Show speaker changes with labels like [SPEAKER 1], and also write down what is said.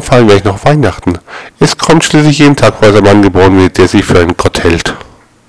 [SPEAKER 1] umfallen werde ich noch Weihnachten. Es kommt schließlich jeden Tag, wo ein Mann geboren wird, der sich für einen Gott hält.